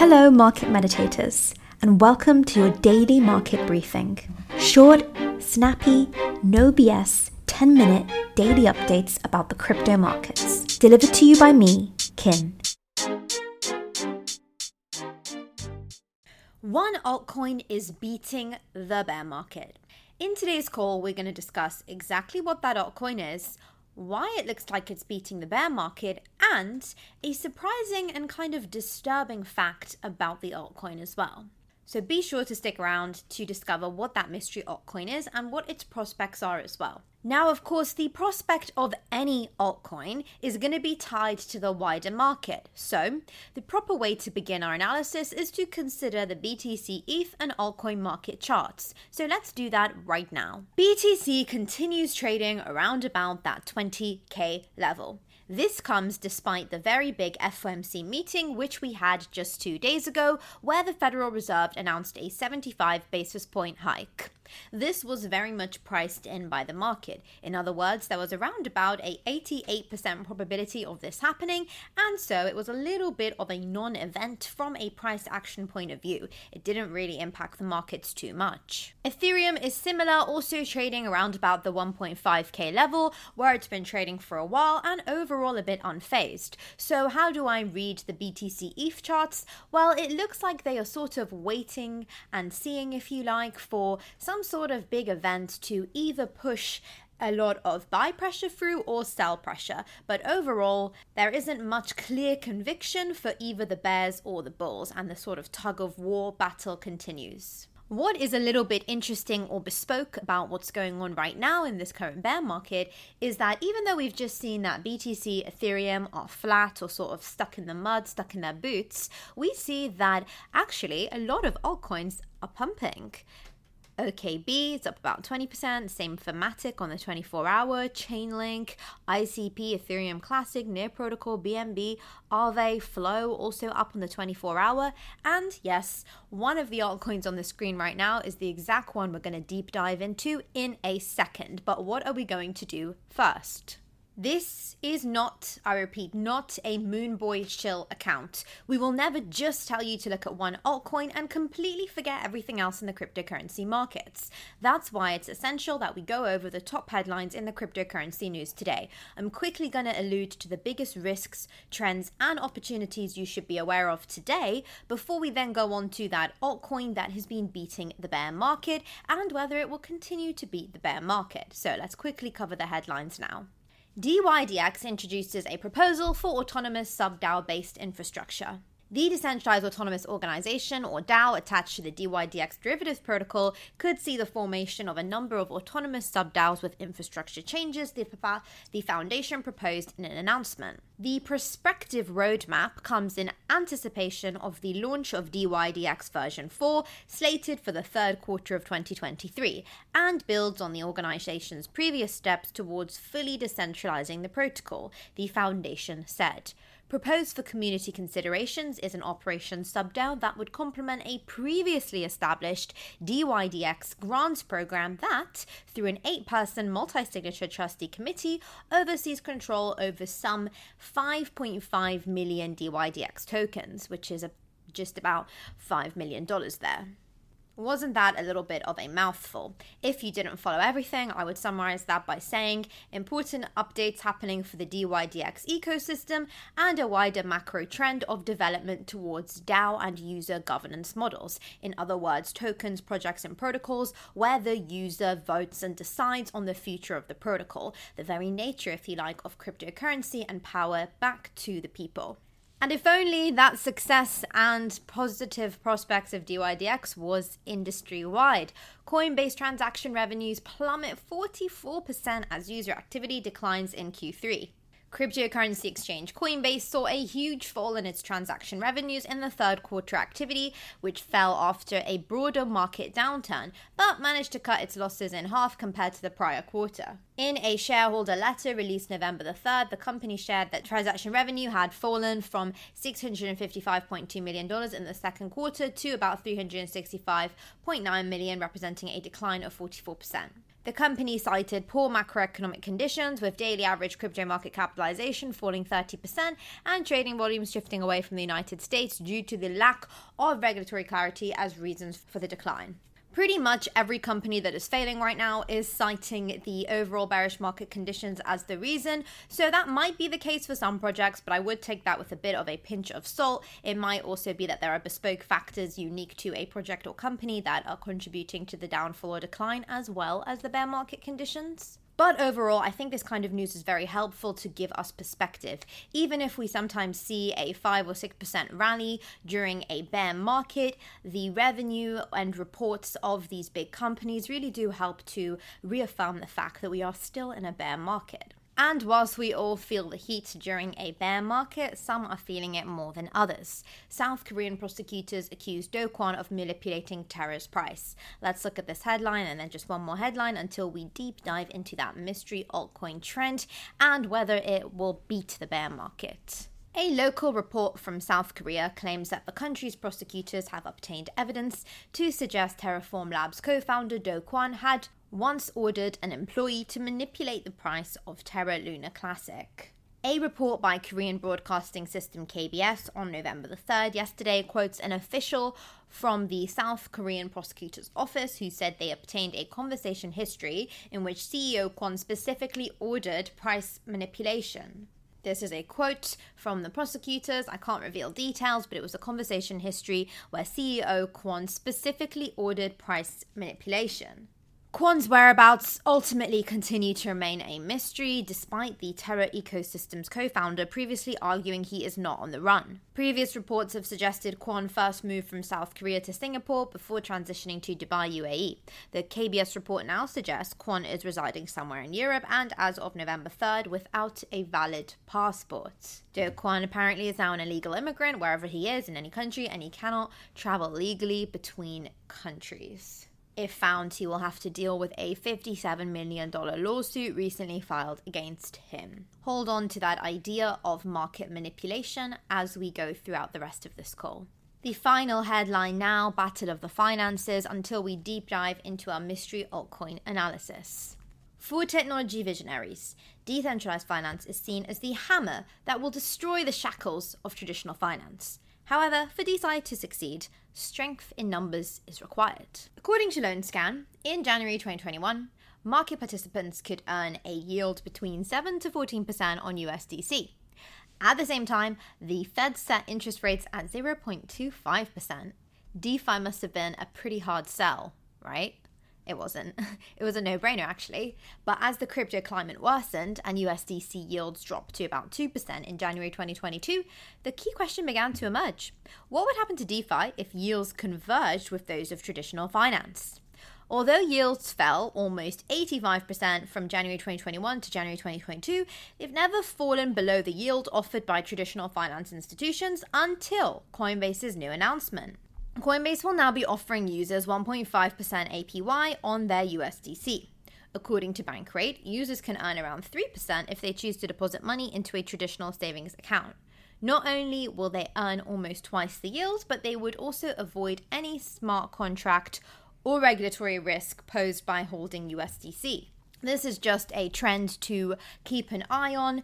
Hello, market meditators, and welcome to your daily market briefing. Short, snappy, no BS, 10 minute daily updates about the crypto markets. Delivered to you by me, Kin. One altcoin is beating the bear market. In today's call, we're going to discuss exactly what that altcoin is, why it looks like it's beating the bear market, and a surprising and kind of disturbing fact about the altcoin as well. So be sure to stick around to discover what that mystery altcoin is and what its prospects are as well. Now, of course, the prospect of any altcoin is going to be tied to the wider market. So, the proper way to begin our analysis is to consider the BTC ETH and altcoin market charts. So, let's do that right now. BTC continues trading around about that 20k level. This comes despite the very big FOMC meeting, which we had just two days ago, where the Federal Reserve announced a 75 basis point hike. This was very much priced in by the market. In other words, there was around about a 88% probability of this happening, and so it was a little bit of a non-event from a price action point of view. It didn't really impact the markets too much. Ethereum is similar, also trading around about the 1.5k level, where it's been trading for a while and overall a bit unfazed. So how do I read the BTC ETH charts? Well, it looks like they are sort of waiting and seeing if you like for some some sort of big event to either push a lot of buy pressure through or sell pressure. But overall, there isn't much clear conviction for either the Bears or the Bulls, and the sort of tug of war battle continues. What is a little bit interesting or bespoke about what's going on right now in this current bear market is that even though we've just seen that BTC, Ethereum are flat or sort of stuck in the mud, stuck in their boots, we see that actually a lot of altcoins are pumping. OKB, it's up about 20%. Same for Matic on the 24 hour. Chainlink, ICP, Ethereum Classic, Near Protocol, BNB, Aave, Flow, also up on the 24 hour. And yes, one of the altcoins on the screen right now is the exact one we're going to deep dive into in a second. But what are we going to do first? This is not, I repeat, not a Moonboy Chill account. We will never just tell you to look at one altcoin and completely forget everything else in the cryptocurrency markets. That's why it's essential that we go over the top headlines in the cryptocurrency news today. I'm quickly going to allude to the biggest risks, trends, and opportunities you should be aware of today before we then go on to that altcoin that has been beating the bear market and whether it will continue to beat the bear market. So let's quickly cover the headlines now. DYDX introduces a proposal for autonomous sub DAO based infrastructure. The Decentralized Autonomous Organization, or DAO, attached to the DYDX derivatives protocol, could see the formation of a number of autonomous sub DAOs with infrastructure changes the, the foundation proposed in an announcement. The prospective roadmap comes in anticipation of the launch of DYDX version 4, slated for the third quarter of 2023, and builds on the organization's previous steps towards fully decentralizing the protocol, the foundation said. Proposed for community considerations is an operation subDAO that would complement a previously established DYDX grants program that, through an eight person multi signature trustee committee, oversees control over some 5.5 million DYDX tokens, which is a, just about $5 million there. Wasn't that a little bit of a mouthful? If you didn't follow everything, I would summarize that by saying important updates happening for the DYDX ecosystem and a wider macro trend of development towards DAO and user governance models. In other words, tokens, projects, and protocols where the user votes and decides on the future of the protocol, the very nature, if you like, of cryptocurrency and power back to the people. And if only that success and positive prospects of DYDX was industry wide. Coinbase transaction revenues plummet 44% as user activity declines in Q3. Cryptocurrency exchange Coinbase saw a huge fall in its transaction revenues in the third quarter activity, which fell after a broader market downturn, but managed to cut its losses in half compared to the prior quarter. In a shareholder letter released November the 3rd, the company shared that transaction revenue had fallen from $655.2 million in the second quarter to about 365.9 million, representing a decline of 44%. The company cited poor macroeconomic conditions with daily average crypto market capitalization falling 30% and trading volumes shifting away from the United States due to the lack of regulatory clarity as reasons for the decline pretty much every company that is failing right now is citing the overall bearish market conditions as the reason. So that might be the case for some projects, but I would take that with a bit of a pinch of salt. It might also be that there are bespoke factors unique to a project or company that are contributing to the downfall or decline as well as the bear market conditions. But overall, I think this kind of news is very helpful to give us perspective. Even if we sometimes see a 5 or 6% rally during a bear market, the revenue and reports of these big companies really do help to reaffirm the fact that we are still in a bear market. And whilst we all feel the heat during a bear market, some are feeling it more than others. South Korean prosecutors accused Do Kwon of manipulating Terra's price. Let's look at this headline and then just one more headline until we deep dive into that mystery altcoin trend and whether it will beat the bear market. A local report from South Korea claims that the country's prosecutors have obtained evidence to suggest Terraform Labs co founder Do Kwon had once ordered an employee to manipulate the price of Terra Luna Classic. A report by Korean broadcasting system KBS on November the 3rd yesterday quotes an official from the South Korean prosecutor's office who said they obtained a conversation history in which CEO Kwon specifically ordered price manipulation. This is a quote from the prosecutors. I can't reveal details, but it was a conversation history where CEO Kwon specifically ordered price manipulation. Kwon's whereabouts ultimately continue to remain a mystery, despite the Terra Ecosystems co founder previously arguing he is not on the run. Previous reports have suggested Kwon first moved from South Korea to Singapore before transitioning to Dubai, UAE. The KBS report now suggests Kwon is residing somewhere in Europe and, as of November 3rd, without a valid passport. Do Kwon apparently is now an illegal immigrant wherever he is in any country and he cannot travel legally between countries. If found, he will have to deal with a $57 million lawsuit recently filed against him. Hold on to that idea of market manipulation as we go throughout the rest of this call. The final headline now Battle of the Finances until we deep dive into our mystery altcoin analysis. For technology visionaries, decentralized finance is seen as the hammer that will destroy the shackles of traditional finance. However, for DeFi to succeed, strength in numbers is required. According to LoanScan, in January 2021, market participants could earn a yield between 7 to 14% on USDC. At the same time, the Fed set interest rates at 0.25%. DeFi must have been a pretty hard sell, right? It wasn't. It was a no brainer, actually. But as the crypto climate worsened and USDC yields dropped to about 2% in January 2022, the key question began to emerge What would happen to DeFi if yields converged with those of traditional finance? Although yields fell almost 85% from January 2021 to January 2022, they've never fallen below the yield offered by traditional finance institutions until Coinbase's new announcement. Coinbase will now be offering users 1.5% APY on their USDC. According to Bankrate, users can earn around 3% if they choose to deposit money into a traditional savings account. Not only will they earn almost twice the yield, but they would also avoid any smart contract or regulatory risk posed by holding USDC. This is just a trend to keep an eye on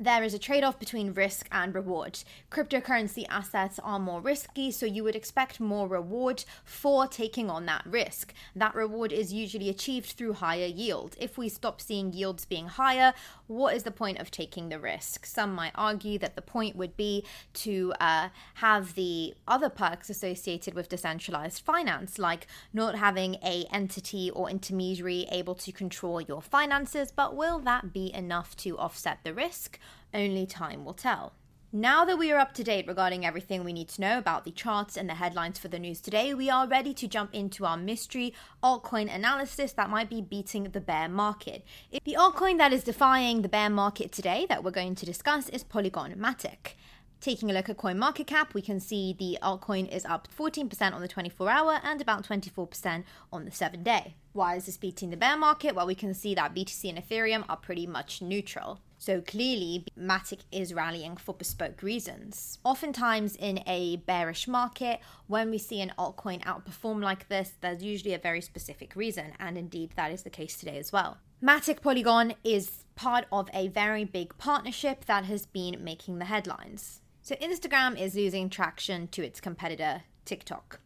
there is a trade off between risk and reward. Cryptocurrency assets are more risky, so you would expect more reward for taking on that risk. That reward is usually achieved through higher yield. If we stop seeing yields being higher, what is the point of taking the risk? Some might argue that the point would be to uh, have the other perks associated with decentralized finance, like not having a entity or intermediary able to control your finances. But will that be enough to offset the risk? Only time will tell. Now that we are up to date regarding everything we need to know about the charts and the headlines for the news today, we are ready to jump into our mystery altcoin analysis that might be beating the bear market. The altcoin that is defying the bear market today that we're going to discuss is Polygon Matic. Taking a look at CoinMarketCap, we can see the altcoin is up 14% on the 24 hour and about 24% on the 7 day. Why is this beating the bear market? Well, we can see that BTC and Ethereum are pretty much neutral. So clearly, Matic is rallying for bespoke reasons. Oftentimes, in a bearish market, when we see an altcoin outperform like this, there's usually a very specific reason, and indeed, that is the case today as well. Matic Polygon is part of a very big partnership that has been making the headlines. So, Instagram is losing traction to its competitor, TikTok.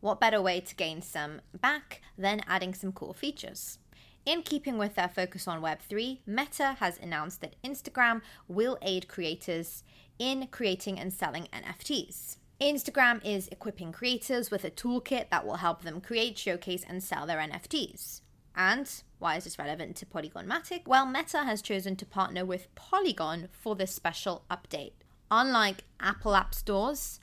What better way to gain some back than adding some cool features? In keeping with their focus on Web3, Meta has announced that Instagram will aid creators in creating and selling NFTs. Instagram is equipping creators with a toolkit that will help them create, showcase, and sell their NFTs. And why is this relevant to Polygon Matic? Well, Meta has chosen to partner with Polygon for this special update. Unlike Apple App Store's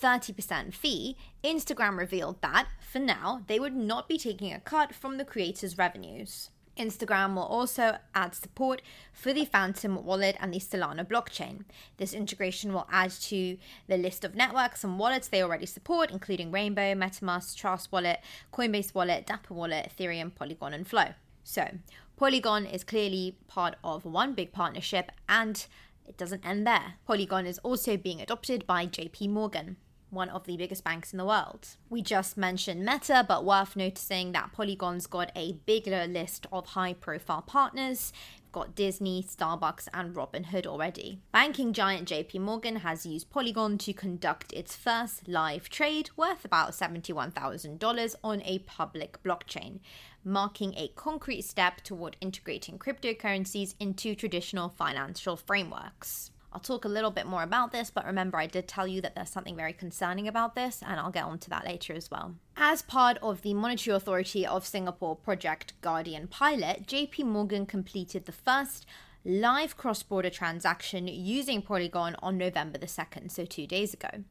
30% fee, Instagram revealed that, for now, they would not be taking a cut from the creators' revenues. Instagram will also add support for the Phantom wallet and the Solana blockchain. This integration will add to the list of networks and wallets they already support, including Rainbow, MetaMask, Trust Wallet, Coinbase Wallet, Dapper Wallet, Ethereum, Polygon, and Flow. So, Polygon is clearly part of one big partnership and it doesn't end there. Polygon is also being adopted by JP Morgan one of the biggest banks in the world. We just mentioned Meta, but worth noticing that Polygon's got a bigger list of high profile partners. We've got Disney, Starbucks, and Robinhood already. Banking giant JP Morgan has used Polygon to conduct its first live trade worth about $71,000 on a public blockchain marking a concrete step toward integrating cryptocurrencies into traditional financial frameworks. I'll talk a little bit more about this, but remember, I did tell you that there's something very concerning about this, and I'll get onto that later as well. As part of the Monetary Authority of Singapore Project Guardian pilot, JP Morgan completed the first live cross border transaction using Polygon on November the 2nd, so two days ago.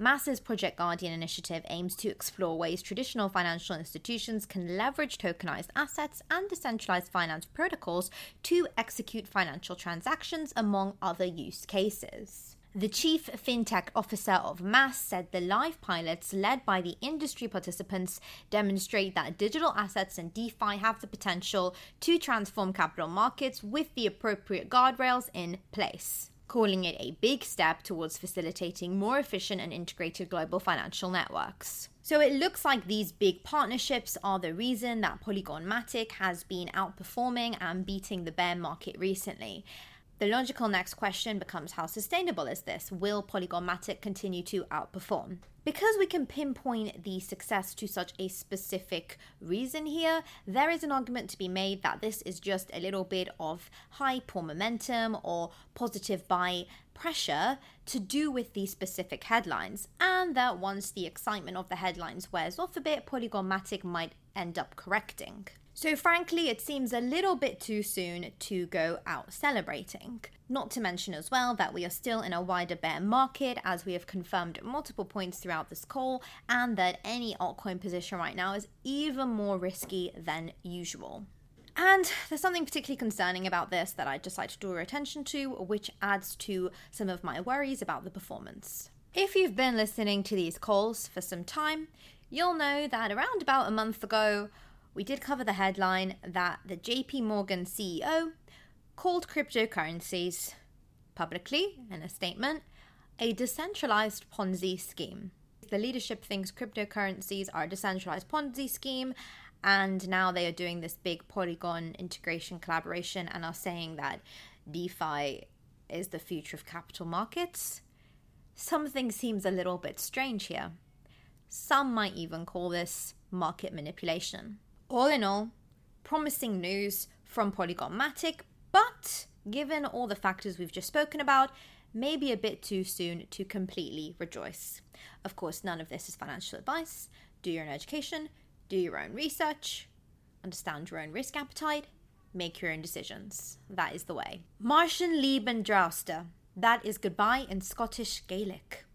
MAS's Project Guardian initiative aims to explore ways traditional financial institutions can leverage tokenized assets and decentralized finance protocols to execute financial transactions, among other use cases. The chief fintech officer of MAS said the live pilots, led by the industry participants, demonstrate that digital assets and DeFi have the potential to transform capital markets with the appropriate guardrails in place calling it a big step towards facilitating more efficient and integrated global financial networks. So it looks like these big partnerships are the reason that Polygonmatic has been outperforming and beating the bear market recently. The logical next question becomes how sustainable is this? Will Polygonmatic continue to outperform? Because we can pinpoint the success to such a specific reason here, there is an argument to be made that this is just a little bit of hype or momentum or positive buy pressure to do with these specific headlines, and that once the excitement of the headlines wears off a bit, Polygon Matic might end up correcting. So, frankly, it seems a little bit too soon to go out celebrating. Not to mention as well that we are still in a wider bear market, as we have confirmed multiple points throughout this call, and that any altcoin position right now is even more risky than usual. And there's something particularly concerning about this that I'd just like to draw your attention to, which adds to some of my worries about the performance. If you've been listening to these calls for some time, you'll know that around about a month ago, we did cover the headline that the JP Morgan CEO called cryptocurrencies publicly in a statement a decentralized Ponzi scheme. The leadership thinks cryptocurrencies are a decentralized Ponzi scheme, and now they are doing this big Polygon integration collaboration and are saying that DeFi is the future of capital markets. Something seems a little bit strange here. Some might even call this market manipulation. All in all, promising news from Polygon Matic, but given all the factors we've just spoken about, maybe a bit too soon to completely rejoice. Of course, none of this is financial advice. Do your own education, do your own research, understand your own risk appetite, make your own decisions. That is the way. Martian Lieben Drauster. That is goodbye in Scottish Gaelic.